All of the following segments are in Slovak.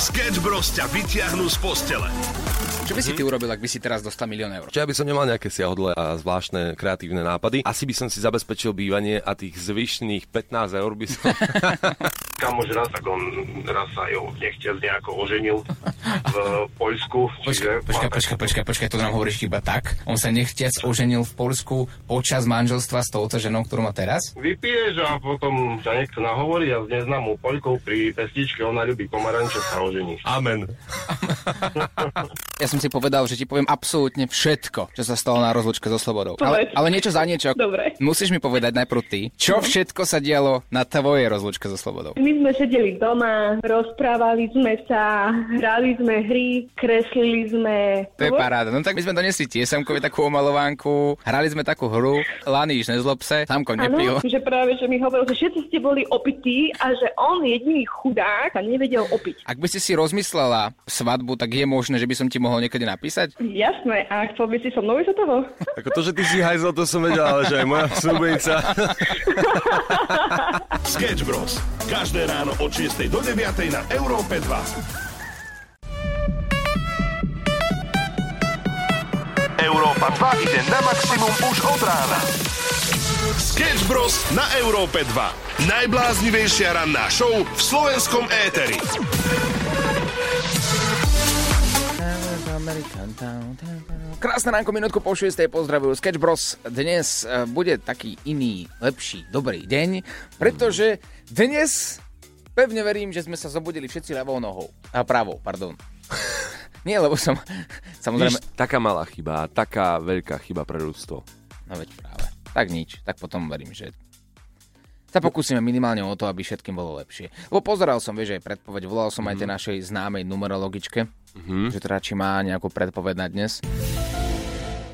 Sketch Bros ťa vyťahnú z postele. Čo by si ty urobil, ak by si teraz dostal milión eur? Čiže ja by som nemal nejaké siahodle a zvláštne kreatívne nápady. Asi by som si zabezpečil bývanie a tých zvyšných 15 eur by som... kamoš raz, tak on raz sa jo nechťel nejako oženil v Poľsku. Počkaj, počkaj, počkaj, počkaj, počkaj, to nám hovoríš iba tak. On sa nechtiac oženil v Polsku počas manželstva s touto ženou, ktorú má teraz? Vypiješ a potom ťa niekto nahovorí a s neznámou Poľkou pri pestičke, ona ľubí pomaranče, sa ožení. Amen. Ja som si povedal, že ti poviem absolútne všetko, čo sa stalo na rozlučke so Slobodou. Ale, ale niečo za niečo. Dobre. Musíš mi povedať najprv ty, čo všetko sa dialo na tvojej rozlučke so Slobodou. My sme sedeli doma, rozprávali sme sa, hrali sme hry, kreslili sme... To je paráda. No tak my sme donesli tiesamkovi takú omalovanku, hrali sme takú hru, Laníš nezlob se, Samko nepil. Áno, že práve, že mi hovoril, že všetci ste boli opití a že on jediný chudák sa nevedel opiť. Ak by si si rozmyslela svadbu, tak je možné, že by som ti mohol niekedy napísať? Jasné, a chcel by si so mnou ísť do toho? Ako to, že ty si hajzel, to som vedel, ale že aj moja súbenica. Sketch Bros. Každé ráno od 6 do 9 na Európe 2. Európa 2 ide na maximum už od rána. Sketch Bros. na Európe 2. Najbláznivejšia ranná show v slovenskom éteri. Krásne ránko, minútku po 6. pozdravujú Sketch Bros. Dnes e, bude taký iný, lepší, dobrý deň, pretože dnes pevne verím, že sme sa zobudili všetci ľavou nohou. A pravou, pardon. Nie, lebo som... Samozrejme... Víš, taká malá chyba, taká veľká chyba pre ľudstvo. No veď práve. Tak nič, tak potom verím, že sa pokúsime minimálne o to, aby všetkým bolo lepšie. Lebo pozeral som, vieš, aj predpoveď, volal som aj tej našej známej numerologičke, že teda či má nejakú predpoveď na dnes.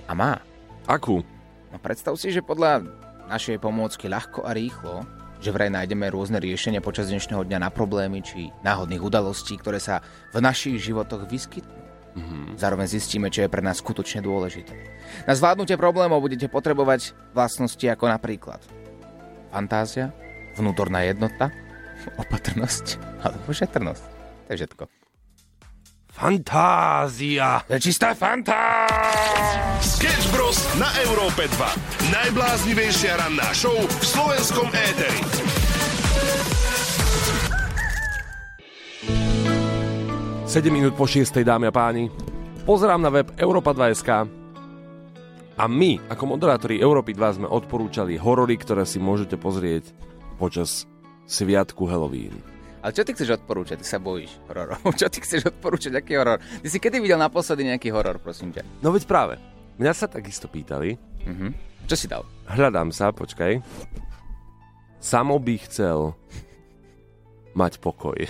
A má. Akú? No predstav si, že podľa našej pomôcky ľahko a rýchlo, že vraj nájdeme rôzne riešenia počas dnešného dňa na problémy či náhodných udalostí, ktoré sa v našich životoch vyskytnú. Zároveň zistíme, čo je pre nás skutočne dôležité. Na zvládnutie problémov budete potrebovať vlastnosti ako napríklad fantázia, vnútorná jednota, opatrnosť alebo šetrnosť. To je všetko. Fantázia! Je čistá fantázia! Sketch Bros. na Európe 2. Najbláznivejšia ranná show v slovenskom éteri. Sedem minút po 6. dámy a páni. Pozerám na web Europa2.sk a my, ako moderátori Európy 2, sme odporúčali horory, ktoré si môžete pozrieť počas sviatku Halloween. Ale čo ty chceš odporúčať? Ty sa bojíš hororov. Čo ty chceš odporúčať? Aký horor? Ty si kedy videl naposledy nejaký horor, prosím ťa? No veď práve. Mňa sa takisto pýtali. Mhm. Čo si dal? Hľadám sa, počkaj. Samo by chcel mať pokoj.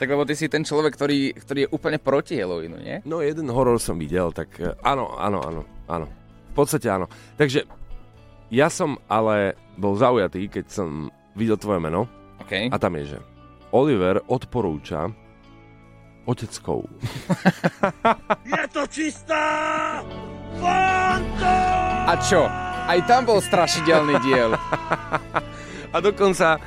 Tak lebo ty si ten človek, ktorý, ktorý je úplne proti Halloweenu, nie? No jeden horor som videl, tak eh, áno, áno, áno, áno. V podstate áno. Takže ja som ale bol zaujatý, keď som videl tvoje meno OK. a tam je, že Oliver odporúča oteckou. A čo? Aj tam bol strašidelný diel. A dokonca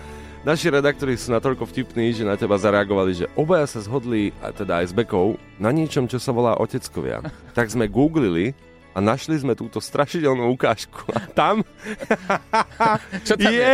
naši redaktori sú natoľko vtipní, že na teba zareagovali, že obaja sa zhodli, a teda aj s Bekou, na niečom, čo sa volá oteckovia. Tak sme googlili a našli sme túto strašidelnú ukážku. A tam Čo tam je? je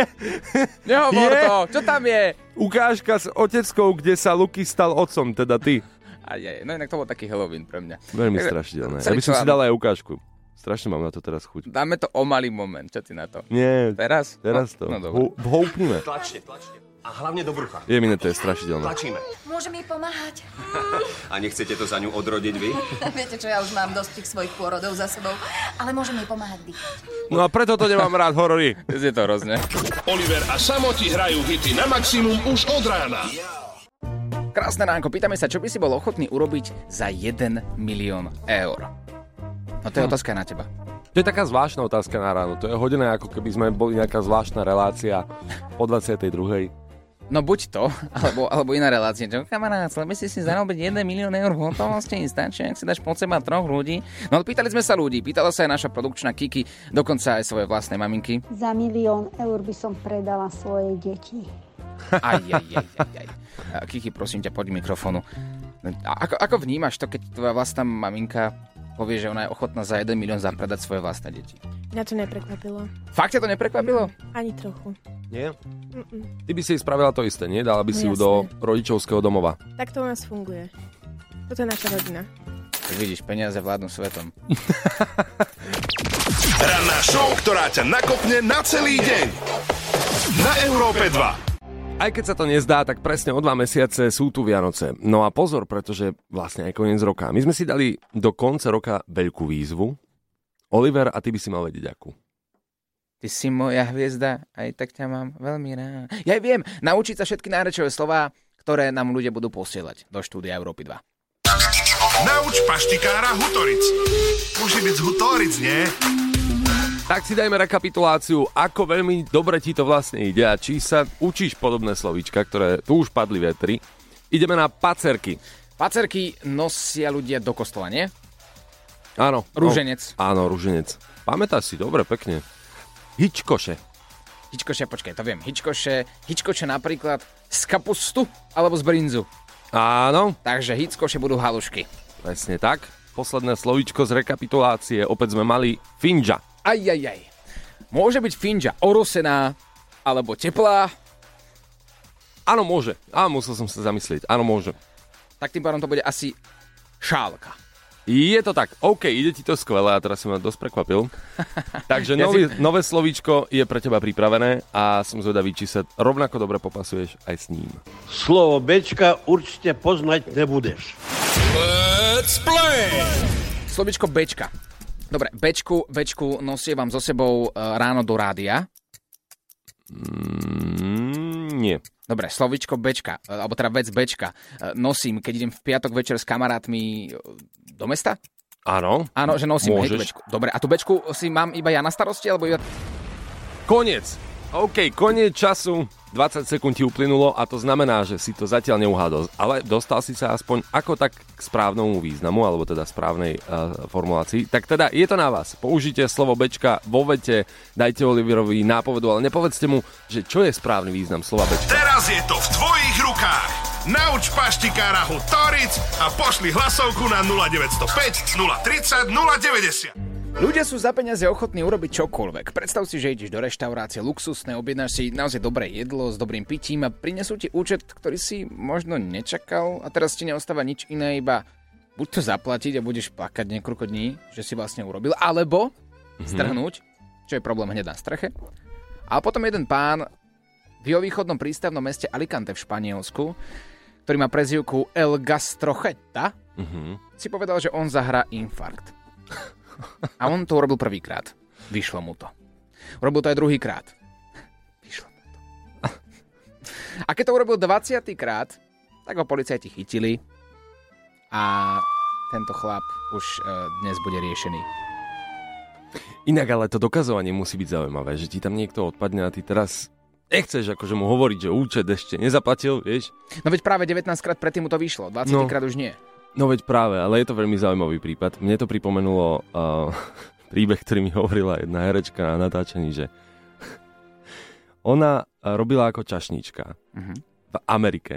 Nehovor Je. to! Čo tam je? ukážka s oteckou, kde sa Luky stal otcom, teda ty. Aj, aj, no inak to bol taký Halloween pre mňa. Veľmi strašidelné. Ja by som si dal aj ukážku. Strašne mám na to teraz chuť. Dáme to o malý moment. Čo ty na to? Nie, Teraz? teraz to. No, no Vhoupnime. Tlačte, tlačte. A hlavne do brucha. Je mi to je strašidelné. Tlačíme. Môžem jej pomáhať. A nechcete to za ňu odrodiť vy? Viete čo, ja už mám dosť tých svojich pôrodov za sebou, ale môžem jej pomáhať dýchať. No a preto to nemám rád horory. Je to hrozné. Oliver a Samoti hrajú hity na maximum už od rána. Krásne ránko, pýtame sa, čo by si bol ochotný urobiť za 1 milión eur. No to je otázka na teba. To je taká zvláštna otázka na ráno. To je hodené, ako keby sme boli nejaká zvláštna relácia o 22. No buď to, alebo, alebo iná relácia. Čo, kamarát, chcel by si si zarobiť 1 milión eur v hotovosti, stačí, ak si dáš pod seba troch ľudí. No pýtali sme sa ľudí, pýtala sa aj naša produkčná Kiki, dokonca aj svoje vlastné maminky. Za milión eur by som predala svoje deti. Aj, aj, aj, aj, aj. Kiki, prosím ťa, poď mikrofónu. A Ako, ako vnímaš to, keď tvoja vlastná maminka povie, že ona je ochotná za 1 milión zapredať svoje vlastné deti? Mňa to neprekvapilo. Fakt ťa to neprekvapilo? Ani trochu. Nie? Mm-mm. Ty by si jej spravila to isté, nie? Dala by si No ju do rodičovského domova. Tak to u nás funguje. Toto je naša rodina. Tak vidíš, peniaze vládnu svetom. Ranná show, ktorá ťa nakopne na celý deň. Na Európe 2. Aj keď sa to nezdá, tak presne o dva mesiace sú tu Vianoce. No a pozor, pretože vlastne aj koniec roka. My sme si dali do konca roka veľkú výzvu. Oliver, a ty by si mal vedieť akú. Ty si moja hviezda, aj tak ťa mám veľmi rád. Ja viem, naučiť sa všetky nárečové slová, ktoré nám ľudia budú posielať do štúdia Európy 2. Nauč paštikára Hutoric. Môže byť z Hutoric, nie? Tak si dajme rekapituláciu, ako veľmi dobre ti to vlastne ide a či sa učíš podobné slovíčka, ktoré tu už padli vetri. Ideme na pacerky. Pacerky nosia ľudia do kostola, nie? Áno. Rúženec. No, áno, rúženec. Pamätáš si, dobre, pekne. Hičkoše. Hičkoše, počkaj, to viem. Hičkoše, hičkoše napríklad z kapustu alebo z brinzu. Áno, Takže hickoše budú halušky. presne tak. Posledné slovíčko z rekapitulácie. Opäť sme mali finža. Aj, aj, aj. Môže byť finža orosená alebo teplá, Áno, môže. Áno, musel som sa zamyslieť. Áno, môže. tak tým pádom to bude asi šálka. Je to tak. OK, ide ti to skvelé a teraz si ma dosť prekvapil. Takže Ja nový, nové slovíčko je pre teba pripravené a som zvedavý, či sa rovnako dobre popasuješ aj s ním. Slovo Bčka určite poznať nebudeš. Slovičko Bčka. Dobre, Bčku, Bčku nosievam so sebou e, ráno do rádia. Mm, nie. Dobre, slovičko Bčka, e, alebo teda vec Bčka. e, Nosím, keď idem v piatok večer s kamarátmi do mesta? Áno. Áno, že nosím Môžeš. Bčku. Dobre, a tú Bčku si mám iba ja na starosti, alebo iba... Koniec. OK, koniec času. 20 sekúnd ti uplynulo a to znamená, že si to zatiaľ neuhádol. Ale dostal si sa aspoň ako tak k správnemu významu, alebo teda správnej uh, formulácii. Tak teda je to na vás. Použite slovo Bčka vo vete, dajte Oliverovi nápovedu, ale nepovedzte mu, že čo je správny význam slova Bčka. Teraz je to v tvojich rukách. Nauč paštikára Hutoric a pošli hlasovku na 0905 030 090. Ľudia sú za peniaze ochotní urobiť čokoľvek. Predstav si, že ideš do reštaurácie luxusné, objednáš si naozaj dobré jedlo s dobrým pitím a prinesú ti účet, ktorý si možno nečakal a teraz ti neostáva nič iné, iba buď to zaplatiť a budeš plakať niekoľko dní, že si vlastne urobil, alebo strhnúť, čo je problém hneď na streche. A potom jeden pán v východnom prístavnom meste Alicante v Španielsku, ktorý má prezivku El Gastrocheta, Mhm. si povedal, že on zahrá infarkt. A on to urobil prvýkrát. Vyšlo mu to. Urobil to aj druhýkrát. Vyšlo mu to. A keď to urobil 20. krát, tak ho policajti chytili a tento chlap už e, dnes bude riešený. Inak ale to dokazovanie musí byť zaujímavé, že ti tam niekto odpadne a ty teraz nechceš akože mu hovoriť, že účet ešte nezaplatil, vieš? No veď práve 19 krát predtým mu to vyšlo, 20 No. krát už nie. No veď práve, ale je to veľmi zaujímavý prípad. Mne to pripomenulo uh, príbeh, ktorý mi hovorila jedna herečka na natáčaní, že ona robila ako čašnička Mhm. v Amerike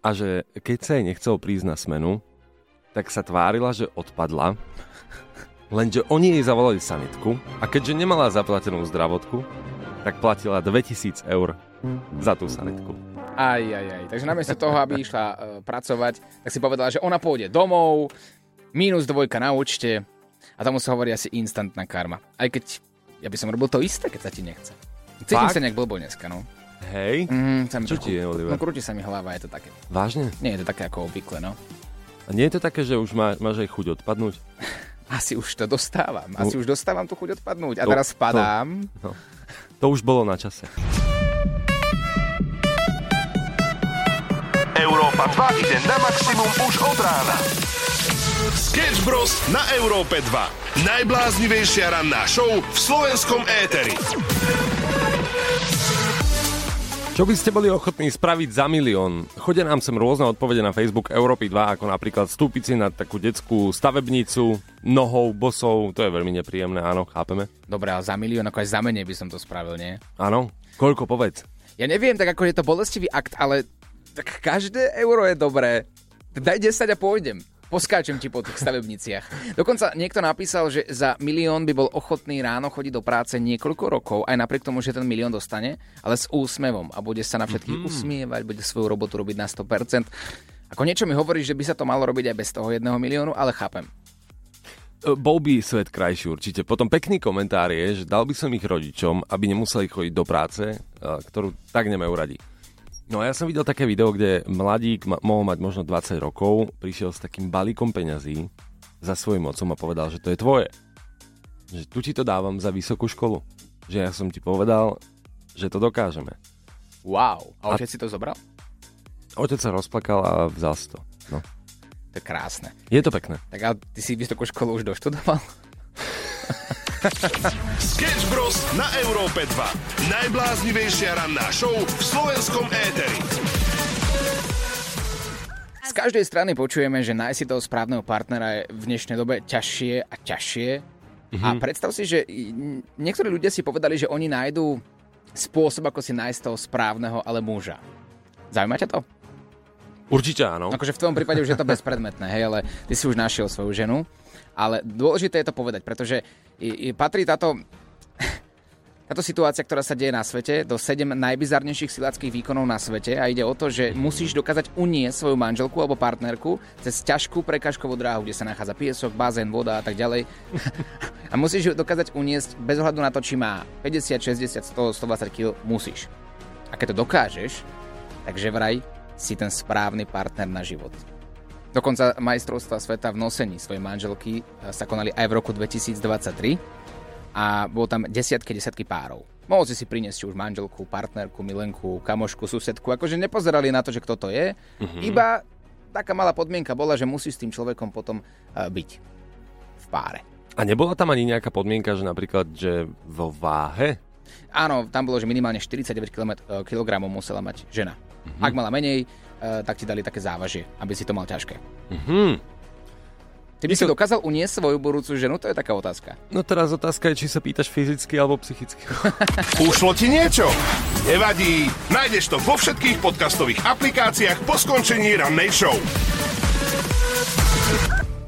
a že keď sa jej nechcelo prísť na smenu, tak sa tvárila, že odpadla, lenže oni jej zavolali sanitku a keďže nemala zaplatenú zdravotku, tak platila 2000 eur za tú sanitku. Aj, aj, aj. Takže namiesto toho, aby išla uh, pracovať, tak si povedala, že ona pôjde domov, minus dvojka na účte a tomu sa hovorí asi instantná karma. Aj keď ja by som robil to isté, keď sa ti nechce. Cítim Fakt? sa nejak blbo dneska, no. Hej? Mm, sa mi Čo trochu- ti je, Oliver? No krúti sa mi hlava, je to také. Vážne? Nie je to také ako obvykle, no. A nie je to také, že už má, máš aj chuť odpadnúť? Asi už to dostávam. Asi No. už dostávam tu chuť odpadnúť. A To- teraz spadám. No. To už bolo na čase. Európa 2 ide na maximum už od rána. Sketch Bros. na Európe 2. Najbláznivejšia ranná show v slovenskom éteri. Čo by ste boli ochotní spraviť za milión? Chodia nám sem rôzne odpovede na Facebook Európy 2, ako napríklad vstúpiť si na takú detskú stavebnicu, nohou, bosou, to je veľmi nepríjemné, áno, chápeme. Dobre, ale za milión, ako aj za menej by som to spravil, nie? Áno, koľko povedz? Ja neviem, tak ako je to bolestivý akt, ale tak každé euro je dobré. Daj 10 a pôjdem. Poskáčem ti po tých stavebniciach. Dokonca niekto napísal, že za milión by bol ochotný ráno chodiť do práce niekoľko rokov, aj napriek tomu, že ten milión dostane, ale s úsmevom a bude sa na všetkých mm. usmievať, bude svoju robotu robiť na 100%. Ako niečo mi hovorí, že by sa to malo robiť aj bez toho jedného miliónu, ale chápem. E, Bol by svet krajší určite. Potom pekný komentár je, že dal by som ich rodičom, aby nemuseli chodiť do práce, e, ktorú tak nemajú radi. No a ja som videl také video, kde mladík ma- mohol mať možno 20 rokov, prišiel s takým balíkom peňazí za svojim otcom a povedal, že to je tvoje. Že tu ti to dávam za vysokú školu. Že ja som ti povedal, že to dokážeme. Wow. A A- otec si to zobral? Otec sa rozplakal a vzal si to. No. To je krásne. Je to pekné. Tak ale ty si vysokú školu už doštudoval? Sketch Bros. na Európe 2. Najbláznivejšia ranná show v slovenskom éteri. Z každej strany počujeme, že nájsť si toho správneho partnera je v dnešnej dobe ťažšie a ťažšie. A predstav si, že niektorí ľudia si povedali, že oni nájdú spôsob, ako si nájsť toho správneho, ale muža. Zaujíma ťa to? Určite áno. Akože v tom prípade už je to bezpredmetné, hej, ale ty si už našiel svoju ženu. Ale dôležité je to povedať, pretože patrí táto, táto situácia, ktorá sa deje na svete, do 7 najbizarnejších siláckých výkonov na svete a ide o to, že musíš dokázať uniesť svoju manželku alebo partnerku cez ťažkú prekažkovú dráhu, kde sa nachádza piesok, bazén, voda a tak ďalej. a musíš ju dokázať uniesť bez ohľadu na to, či má 50, 60, 100, 120 kg, musíš. A keď to dokážeš, takže vraj si ten správny partner na život. Dokonca majstrovstva sveta v nosení svojej manželky eh, sa konali aj v roku 2023 a bolo tam desiatky, desiatky párov. Mohol si si priniesť už manželku, partnerku, milenku, kamošku, susedku. Akože nepozerali na to, že kto to je. Mhm. Iba taká malá podmienka bola, že musíš s tým človekom potom eh, byť v páre. A nebola tam ani nejaká podmienka, že napríklad, že vo váhe? Áno, tam bolo, že minimálne 49 km, kg musela mať žena. Mhm. Ak mala menej, tak ti dali také závažie, aby si to mal ťažké. Mhm. Ty by si dokázal uniesť svoju budúcu ženu? To je taká otázka. No teraz otázka je, či sa pýtaš fyzicky alebo psychicky. Ušlo ti niečo? Nevadí, nájdeš to vo všetkých podcastových aplikáciách po skončení rannej show.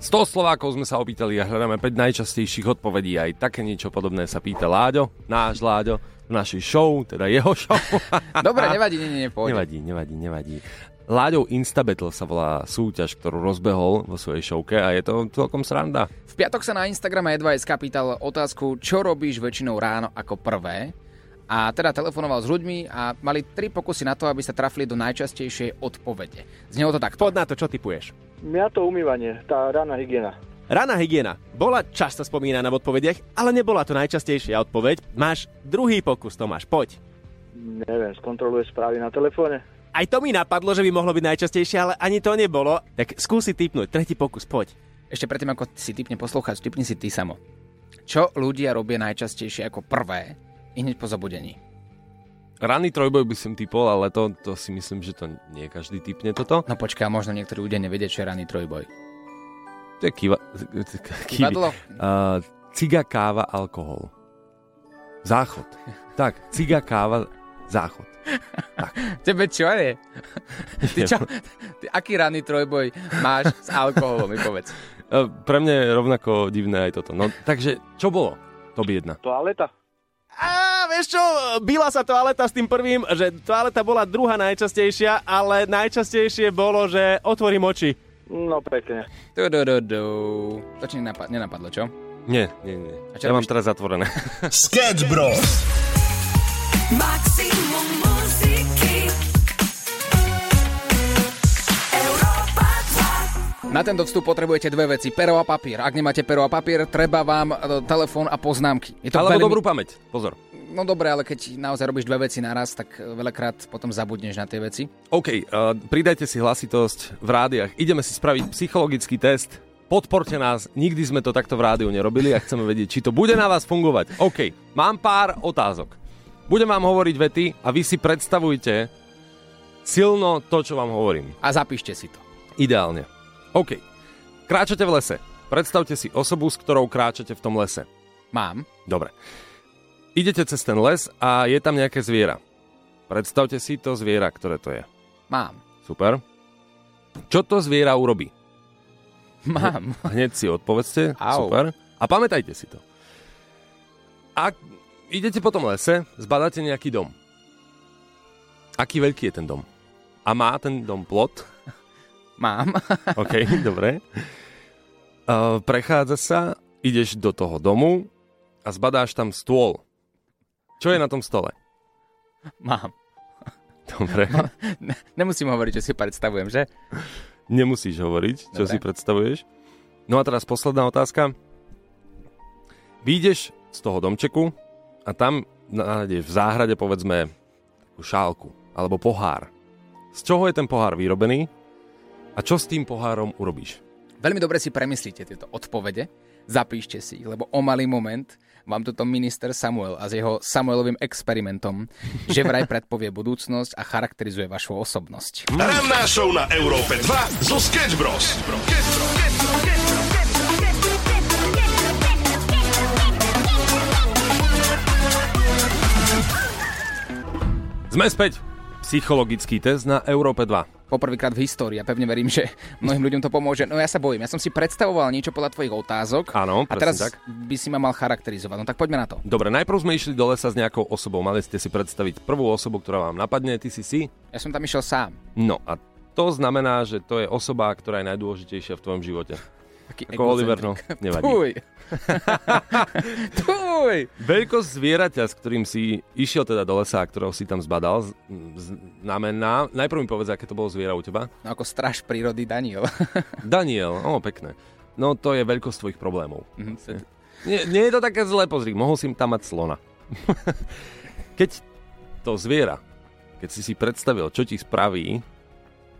100 Slovákov sme sa opýtali a hľadáme 5 najčastejších odpovedí. Aj také niečo podobné sa pýta Láďo, náš Láďo, v našej show, teda jeho show. Dobre, nevadí, nie, nie, nie, pôjde. Nevadí, nevadí, nevadí. Láďov Instabattle sa volá súťaž, ktorú rozbehol vo svojej showke a je to celkom sranda. V piatok sa na Instagrame Edva.sk pýtal otázku, čo robíš väčšinou ráno ako prvé. A teda telefonoval s ľuďmi a mali tri pokusy na to, aby sa trafili do najčastejšej odpovede. Znelo to takto. Poď na to, čo typuješ? Mňa to umývanie, tá rána hygiena. Rána hygiena. Bola často spomínaná v odpovediach, ale nebola to najčastejšia odpoveď. Máš druhý pokus, Tomáš, poď. Neviem, skontroluje správy na telefóne. Aj to mi napadlo, že by mohlo byť najčastejšie, ale ani to nebolo. Tak skúsi typnúť, tretí pokus, poď. Ešte predtým, ako si typne poslucháč, typni si ty samo. Čo ľudia robia najčastejšie ako prvé i hneď po zabudení? Ranný trojboj by som typol, ale to, to si myslím, že to nie každý typne toto. No počkaj, možno niektorí ľudia nevedia, čo je ranný trojboj. To je kiva... Kivadlo? Uh, ciga, káva, alkohol. Záchod. Tak, ciga, káva, záchod. Tebe čo je? Ty čo? Ty, aký ranný trojboj máš s alkoholom, mi povedz. Uh, pre mňa je rovnako divné aj toto. No, takže, čo bolo? To by jedna. Toaleta. A vieš čo, byla sa toaleta s tým prvým, že toaleta bola druhá najčastejšia, ale najčastejšie bolo, že otvorím oči. No pekne. Du, du, du, du. To ti nenapad- nenapadlo, čo? Nie, nie, nie. A čo Ja mám robíš? teraz zatvorené. Sketch Bros. Maximum Na tento vstup potrebujete dve veci. Pero a papír. Ak nemáte pero a papír, treba vám e, telefón a poznámky. Je to Alebo veľmi... dobrú pamäť. Pozor. No dobre, ale keď naozaj robíš dve veci naraz, tak e, veľakrát potom zabudneš na tie veci. OK, uh, pridajte si hlasitosť v rádiách. Ideme si spraviť psychologický test. Podporte nás, nikdy sme to takto v rádiu nerobili a chceme vedieť, či to bude na vás fungovať. OK, mám pár otázok. Budem vám hovoriť vety a vy si predstavujte silno to, čo vám hovorím. A zapíšte si to. Ideálne. OK. Kráčate v lese. Predstavte si osobu, s ktorou kráčate v tom lese. Mám. Dobre. Idete cez ten les a je tam nejaké zviera. Predstavte si to zviera, ktoré to je. Mám. Super. Čo to zviera urobí? Mám. Hneď si odpovedzte. Au. Super. A pamätajte si to. Ak idete po tom lese, zbadáte nejaký dom. Aký veľký je ten dom? A má ten dom plot? Mám. OK, dobre. Uh, prechádza sa, ideš do toho domu a zbadáš tam stôl. Čo je na tom stole? Mám. Dobre. Ne, nemusím hovoriť, čo si predstavujem, že? Nemusíš hovoriť, čo Dobre. si predstavuješ. No a teraz posledná otázka. Výjdeš z toho domčeku a tam nájdeš v záhrade povedzme takú šálku alebo pohár. Z čoho je ten pohár vyrobený a čo s tým pohárom urobíš? Veľmi dobre si premyslíte tieto odpovede, zapíšte si ich, lebo o malý moment vám toto minister Samuel a s jeho Samuelovým experimentom, že vraj predpovie budúcnosť a charakterizuje vašu osobnosť. Ranná show na Európe 2 zo Sketch Bros. Sme späť. Psychologický test na Európe 2. Poprvýkrát v histórii a pevne verím, že mnohým ľuďom to pomôže. No ja sa bojím, ja som si predstavoval niečo podľa tvojich otázok Áno, a teraz tak. by si ma mal charakterizovať. No tak poďme na to. Dobre, najprv sme išli do lesa s nejakou osobou. Mali ste si predstaviť prvú osobu, ktorá vám napadne. Ty si si? Ja som tam išiel sám. No a to znamená, že to je osoba, ktorá je najdôležitejšia v tvojom živote. Taký Ako Oliver, no, nevadí. Tuj. Tuj. Veľkosť zvieraťa, s ktorým si išiel teda do lesa, a ktorého si tam zbadal, znamená... Najprv mi povedz, aké to bolo zviera u teba. No ako straž prírody Daniel. Daniel, o, pekné. No to je veľkosť tvojich problémov. Mhm, Nie, nie je to také zlé, pozri, mohol si tam mať slona. keď to zviera, keď si si predstavil, čo ti spraví,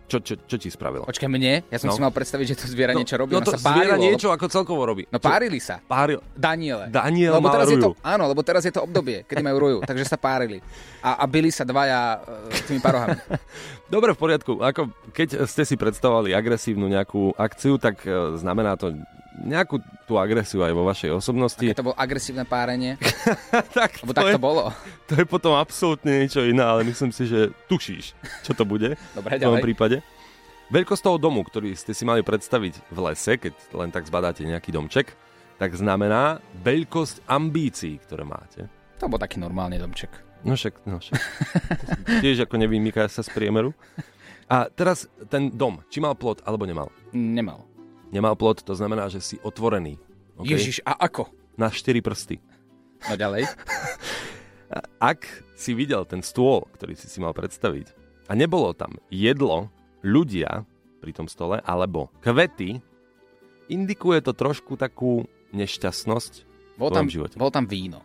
čo, čo, čo ti spravilo? Počkaj, mne? Ja som No. si mal predstaviť, že to zviera niečo robí. No ono to sa párilo. zviera niečo ako celkovo robí. No párili sa. Páril. Daniele. Daniel lebo teraz je to, ruju. áno, lebo teraz je to obdobie, kedy majú ruju, takže sa párili. A, a byli sa dvaja e, s tými parohami. Dobre, v poriadku. Ako, keď ste si predstavovali agresívnu nejakú akciu, tak e, znamená to nejakú tú agresiu aj vo vašej osobnosti. Keď to bolo agresívne párenie, tak, lebo tak je, to bolo. To je potom absolútne niečo iné, ale myslím si, že tušíš, čo to bude Dobre, v tom ďalej. prípade. Veľkosť toho domu, ktorý ste si mali predstaviť v lese, keď len tak zbadáte nejaký domček, tak znamená veľkosť ambícií, ktoré máte. To bol taký normálny domček. No však, no však. Tiež ako nevymýka sa z priemeru. A teraz ten dom, či mal plot alebo nemal? Nemal. Nemal plot, to znamená, že si otvorený. OK? Ježiš, a ako? Na štyri prsty. No ďalej. Ak si videl ten stôl, ktorý si si mal predstaviť, a nebolo tam jedlo, ľudia pri tom stole, alebo kvety, indikuje to trošku takú nešťastnosť v Bol tvojom tam, živote. bol tam víno.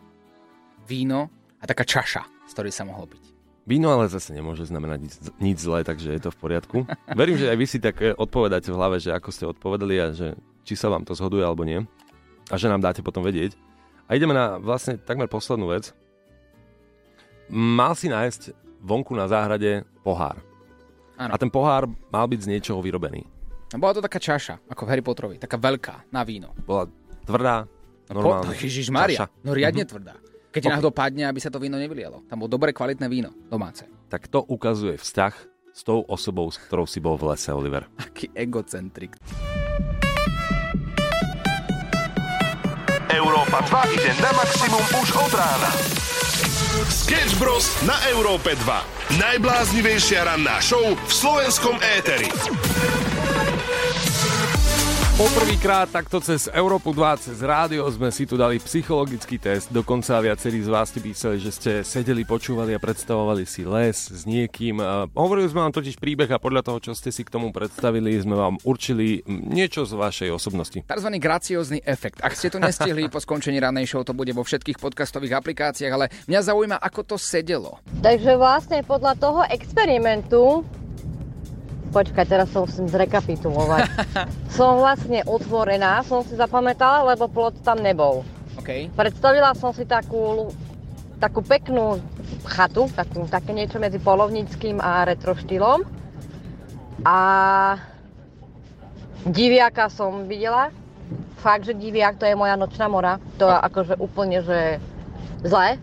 Víno a taká čaša, z ktorej sa mohlo piť. Víno ale zase nemôže znamenať nič, nič zlé, takže je to v poriadku. Verím, že aj vy si tak e, odpovedáte v hlave, že ako ste odpovedali a že či sa vám to zhoduje alebo nie. A že nám dáte potom vedieť. A ideme na vlastne takmer poslednú vec. Mal si nájsť vonku na záhrade pohár. Áno. A ten pohár mal byť z niečoho vyrobený. No, bola to taká čaša, ako v Harry Potterovi, taká veľká, na víno. Bola tvrdá, No, normálna. po, Ježiš Maria, no riadne Mhm. tvrdá. Keď ti Ok. náhodou padne, aby sa to víno nevylialo. Tam bolo dobre kvalitné víno, domáce. Tak to ukazuje vzťah s tou osobou, s ktorou si bol v lese, Oliver. Aký egocentrik. Európa 2 ide na maximum už od rána. Sketch Bros. na Európe 2. Najbláznivejšia ranná show v slovenskom éteri. Poprvýkrát takto cez Európu 2, cez rádio sme si tu dali psychologický test. Dokonca viacerí z vás ste písali, že ste sedeli, počúvali a predstavovali si les s niekým. Hovorili sme vám totiž príbeh a podľa toho, čo ste si k tomu predstavili, sme vám určili niečo z vašej osobnosti. Takzvaný graciózny efekt. Ak ste to nestihli po skončení ranej show, to bude vo všetkých podcastových aplikáciách, ale mňa zaujíma, ako to sedelo. Takže vlastne podľa toho experimentu Počkaj, teraz som musím zrekapitulovať. som vlastne otvorená, som si zapamätala, lebo plot tam nebol. OK. Predstavila som si takú, takú peknú chatu, takú, také niečo medzi polovníckým a retro štýlom. A diviaka som videla. Fakt, že diviak to je moja nočná mora. To je akože úplne, že zlé.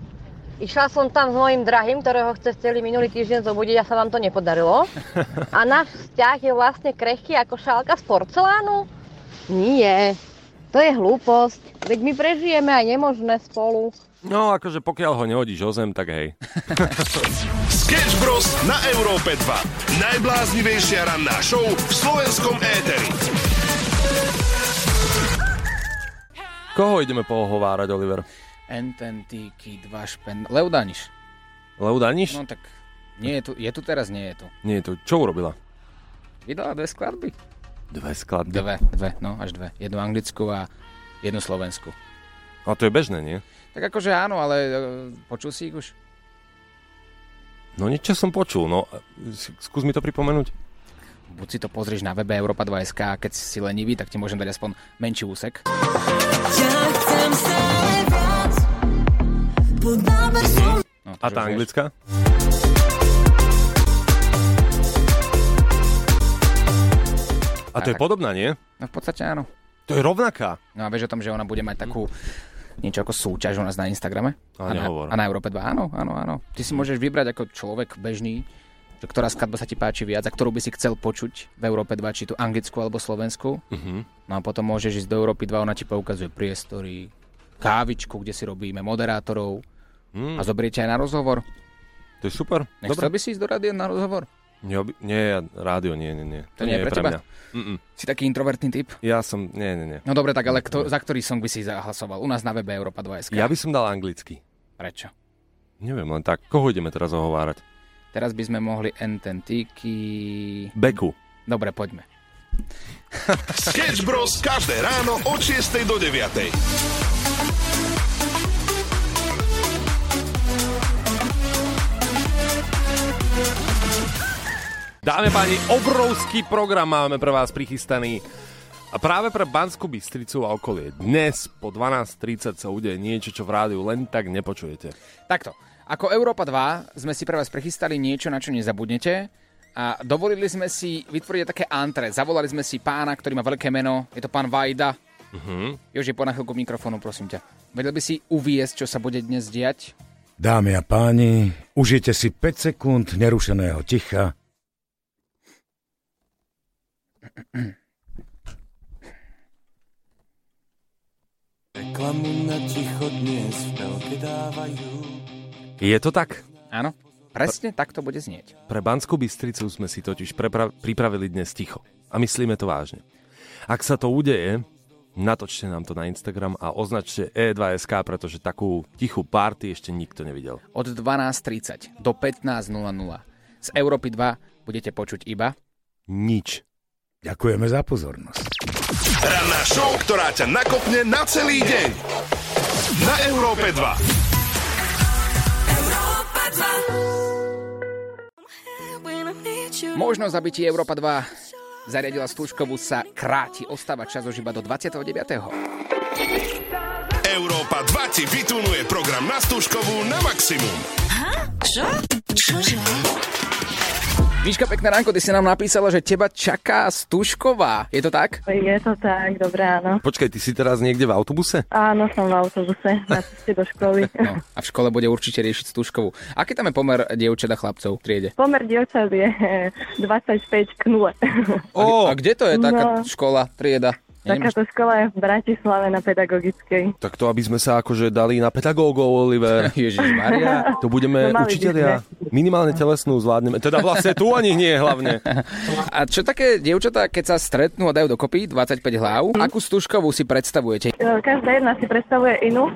Išla som tam s mojim drahým, ktorého chce celý minulý týždeň zobudiť a sa vám to nepodarilo. A náš vzťah je vlastne krehký ako šálka z porcelánu? Nie. To je hlúposť. Veď my prežijeme aj nemožné spolu. No, akože pokiaľ ho nehodíš o zem, tak hej. Sketch Bros. na Európe 2. Najbláznivejšia ranná show v slovenskom éteri. Koho ideme pohovárať, Oliver? Ententíky, dva špen... Leu Daniš. Leu Daniš? No tak nie je tu, je tu teraz, nie je tu. Nie je to. Čo urobila? Vydala dve skladby. Dve skladby? Dve, dve, no až dve. Jednu anglickú a jednu slovenskú. A to je bežné, nie? Tak akože áno, ale e, počul si ich už? No niečo som počul, no skús mi to pripomenúť. Buď si to pozrieš na webe Europa 2.sk a keď si lenivý, tak ti môžem dať aspoň menší úsek. No, A tá anglická? A to je Tak. podobná, nie? No v podstate áno. To je rovnaká. No a vieš o tom, že ona bude mať takú niečo ako súťaž u nás na Instagrame? Ale a, na, a na Európe 2, áno, áno, áno. Ty si môžeš vybrať ako človek bežný, že ktorá skladba sa ti páči viac a ktorú by si chcel počuť v Európe 2, či tu anglickú alebo slovenskú. Mhm. No a potom môžeš ísť do Európy 2, ona ti poukazuje priestory, kávičku, kde si robíme moderátorov Mm. a zoberiete aj na rozhovor. To je super. Nechcel by si ísť do rádia na rozhovor? Nie, nie, rádio, nie, nie, nie. To nie je pre teba? mňa. Mm-mm. Si taký introvertný typ? Ja som, nie, nie, nie. No dobre, tak ale kto, za ktorý song by si zahlasoval? U nás na webe Európa 2 Ja by som dal anglicky. Prečo? Neviem, len tak. Koho ideme teraz ohovárať? Teraz by sme mohli Ententíky... Beku. Dobre, poďme. Sketch Bros. každé ráno od 6 do 9. Dáme páni, obrovský program máme pre vás prichystaný. A práve pre Banskú Bystricu a okolie. Dnes po 12.30 sa udeje niečo, čo v rádiu len tak nepočujete. Takto. Ako Európa 2 sme si pre vás prechystali niečo, na čo nezabudnete. A dovolili sme si vytvoriť také antre. Zavolali sme si pána, ktorý má veľké meno. Je to pán Vajda. Uh-huh. Joži, po na chvíľku k mikrofónu, prosím ťa. Vedel by si uviesť, čo sa bude dnes diať? Dámy a páni, užite si 5 sekúnd nerušeného ticha. Reklamu na ticho dnes v telke dávajú. Je to tak? Áno, presne tak to bude znieť. Pre Banskú Bystricu sme si totiž prepra- pripravili dnes ticho. A myslíme to vážne. Ak sa to udeje, natočte nám to na Instagram a označte E2SK, pretože takú tichú party ešte nikto nevidel. Od 12.30 do 15.00 z Európy 2 budete počuť iba Nič. Ďakujeme za pozornosť. Ranná show, ktorá ťa nakopne na celý deň. Na Európe 2. Možnosť zabití Európa 2 zariadila Stúškovu sa kráti. Ostáva čas už iba do 29. Európa 2 ti vytunuje program na Stužkovú na maximum. Čo? Čože? Výška, pekné ránko, ty si nám napísala, že teba čaká Stužková. Je to tak? Je to tak, dobré, áno. Počkaj, ty si teraz niekde v autobuse? Áno, som v autobuse, na ceste do školy. No, a v škole bude určite riešiť Stužkovú. Aký tam je pomer dievčat a chlapcov v triede? Pomer dievčat je 25 k 0. Oh, a kde to je taká No. škola, trieda? Takáto škola je v Bratislave na pedagogickej. Tak to, aby sme sa akože dali na pedagógov, Oliver. Ježišmaria. To budeme No, učitelia. Minimálne telesnú zvládneme. Teda vlastne tu ani nie hlavne. A čo také dievčatá, keď sa stretnú a dajú dokopy 25 hlav, akú Stužkovú si predstavujete? E, Každá jedna si predstavuje inú,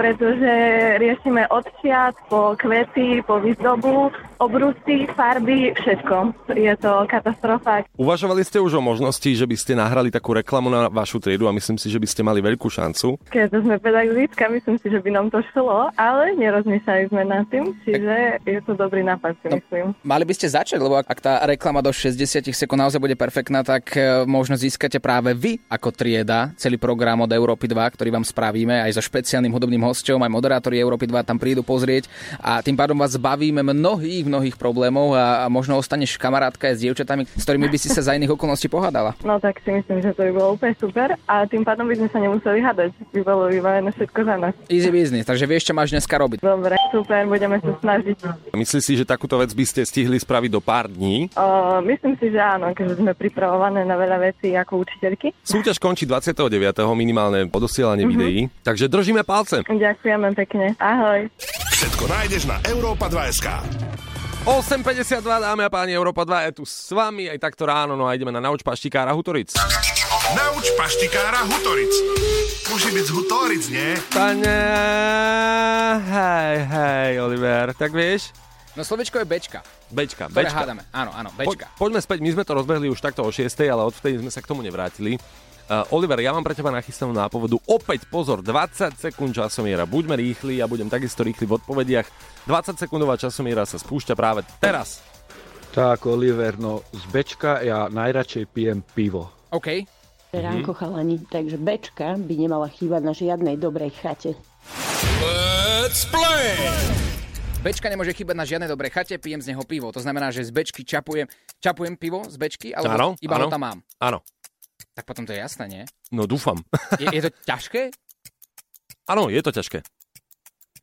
pretože riešime od šiat po kvety, po výzdobu, obrusy, farby, všetko. Je to katastrofa. Uvažovali ste už o možnosti, že by ste nahrali takú reklamu na vašu triedu a myslím si, že by ste mali veľkú šancu. Keďže sme pedagogická, myslím si, že by nám to šlo, ale nerozmýšľali sme nad tým, čiže je to dobrý nápad, si myslím. Mali by ste začať, lebo ak ak tá reklama do 60 sekúnd naozaj bude perfektná, tak e, možno získate práve vy ako trieda celý program od Európy 2, ktorý vám spravíme aj so špeciálnym hudobným hosťom, aj moderátori Európy 2 tam prídu pozrieť a tým pádom vás zbavíme mnohých, mnohých problémov a, a možno ostaneš kamarátka aj s dievčatami, s ktorými by si sa za iných okolností pohádala. No tak si myslím, že to by bolo úplne super a tým pádom by sme sa nemuseli hádať. By bolo vybavené všetko za nás. Easy business, takže vieš, čo máš dneska robiť. Dobre, super, budeme sa snažiť. Myslíš si, že takúto vec by ste stihli spraviť do pár dní? O, myslím si, že áno, keďže sme pripravované na veľa vecí ako učiteľky. Súťaž končí 29. minimálne podosielanie Mhm. videí, takže držíme palce. Ďakujeme pekne. Ahoj. Všetko nájdeš na Európa 2.sk. 8.52, dámy a páni, Európa 2 je tu s vami aj takto ráno, no a ideme na nauč paštikára Hutoric. Nauč paštikára Hutoric. Môže byť z Hutoric, nie? Pane, hej, hej, Oliver, tak vieš? No slovičko je bečka. Bečka, Ktoré bečka. hádame. Áno, áno, Po, bečka. poďme späť, my sme to rozbehli už takto o 6, ale odvtedy sme sa k tomu nevrátili. Uh, Oliver, ja mám pre teba nachystanú nápovedu. Opäť pozor, 20 sekúnd časomiera. Buďme rýchli, ja budem takisto rýchly v odpovediach. 20 sekundová časomiera sa spúšťa práve teraz. Tak, Oliver, no z Bečka ja najradšej pijem pivo. OK. Ránko chalani, takže Bečka by nemala chýbať na žiadnej dobrej chate. Let's play! Bečka nemôže chýbať na žiadnej dobrej chate, pijem z neho pivo. To znamená, že z bečky čapujem, čapujem pivo z bečky, alebo Áno, iba áno. ho tam mám. Áno. Tak potom to je jasné, nie? No dúfam. Je, je to ťažké? Áno, je to ťažké.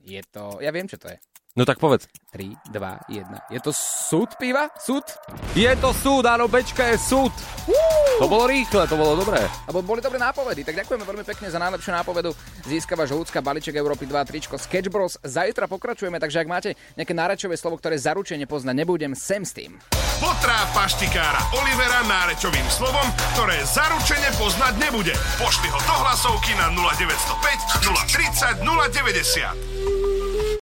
Je to... Ja viem, čo to je. No tak povedz. 3, 2, 1. Je to súd piva? Súd? Je to súd, áno, Bečka je súd. To bolo rýchle, to bolo dobré. Lebo boli dobré nápovedy, tak ďakujeme veľmi pekne za najlepšiu nápovedu. Získava žolúcka balíček Európy 2 tričko Sketch Bros. Zajtra pokračujeme, takže ak máte nejaké náračové slovo, ktoré zaručene poznať nebudem, sem s tým. Potrá paštikára Olivera nárečovým slovom, ktoré zaručene poznať nebude. Pošli ho do hlasovky na 0905 030 090.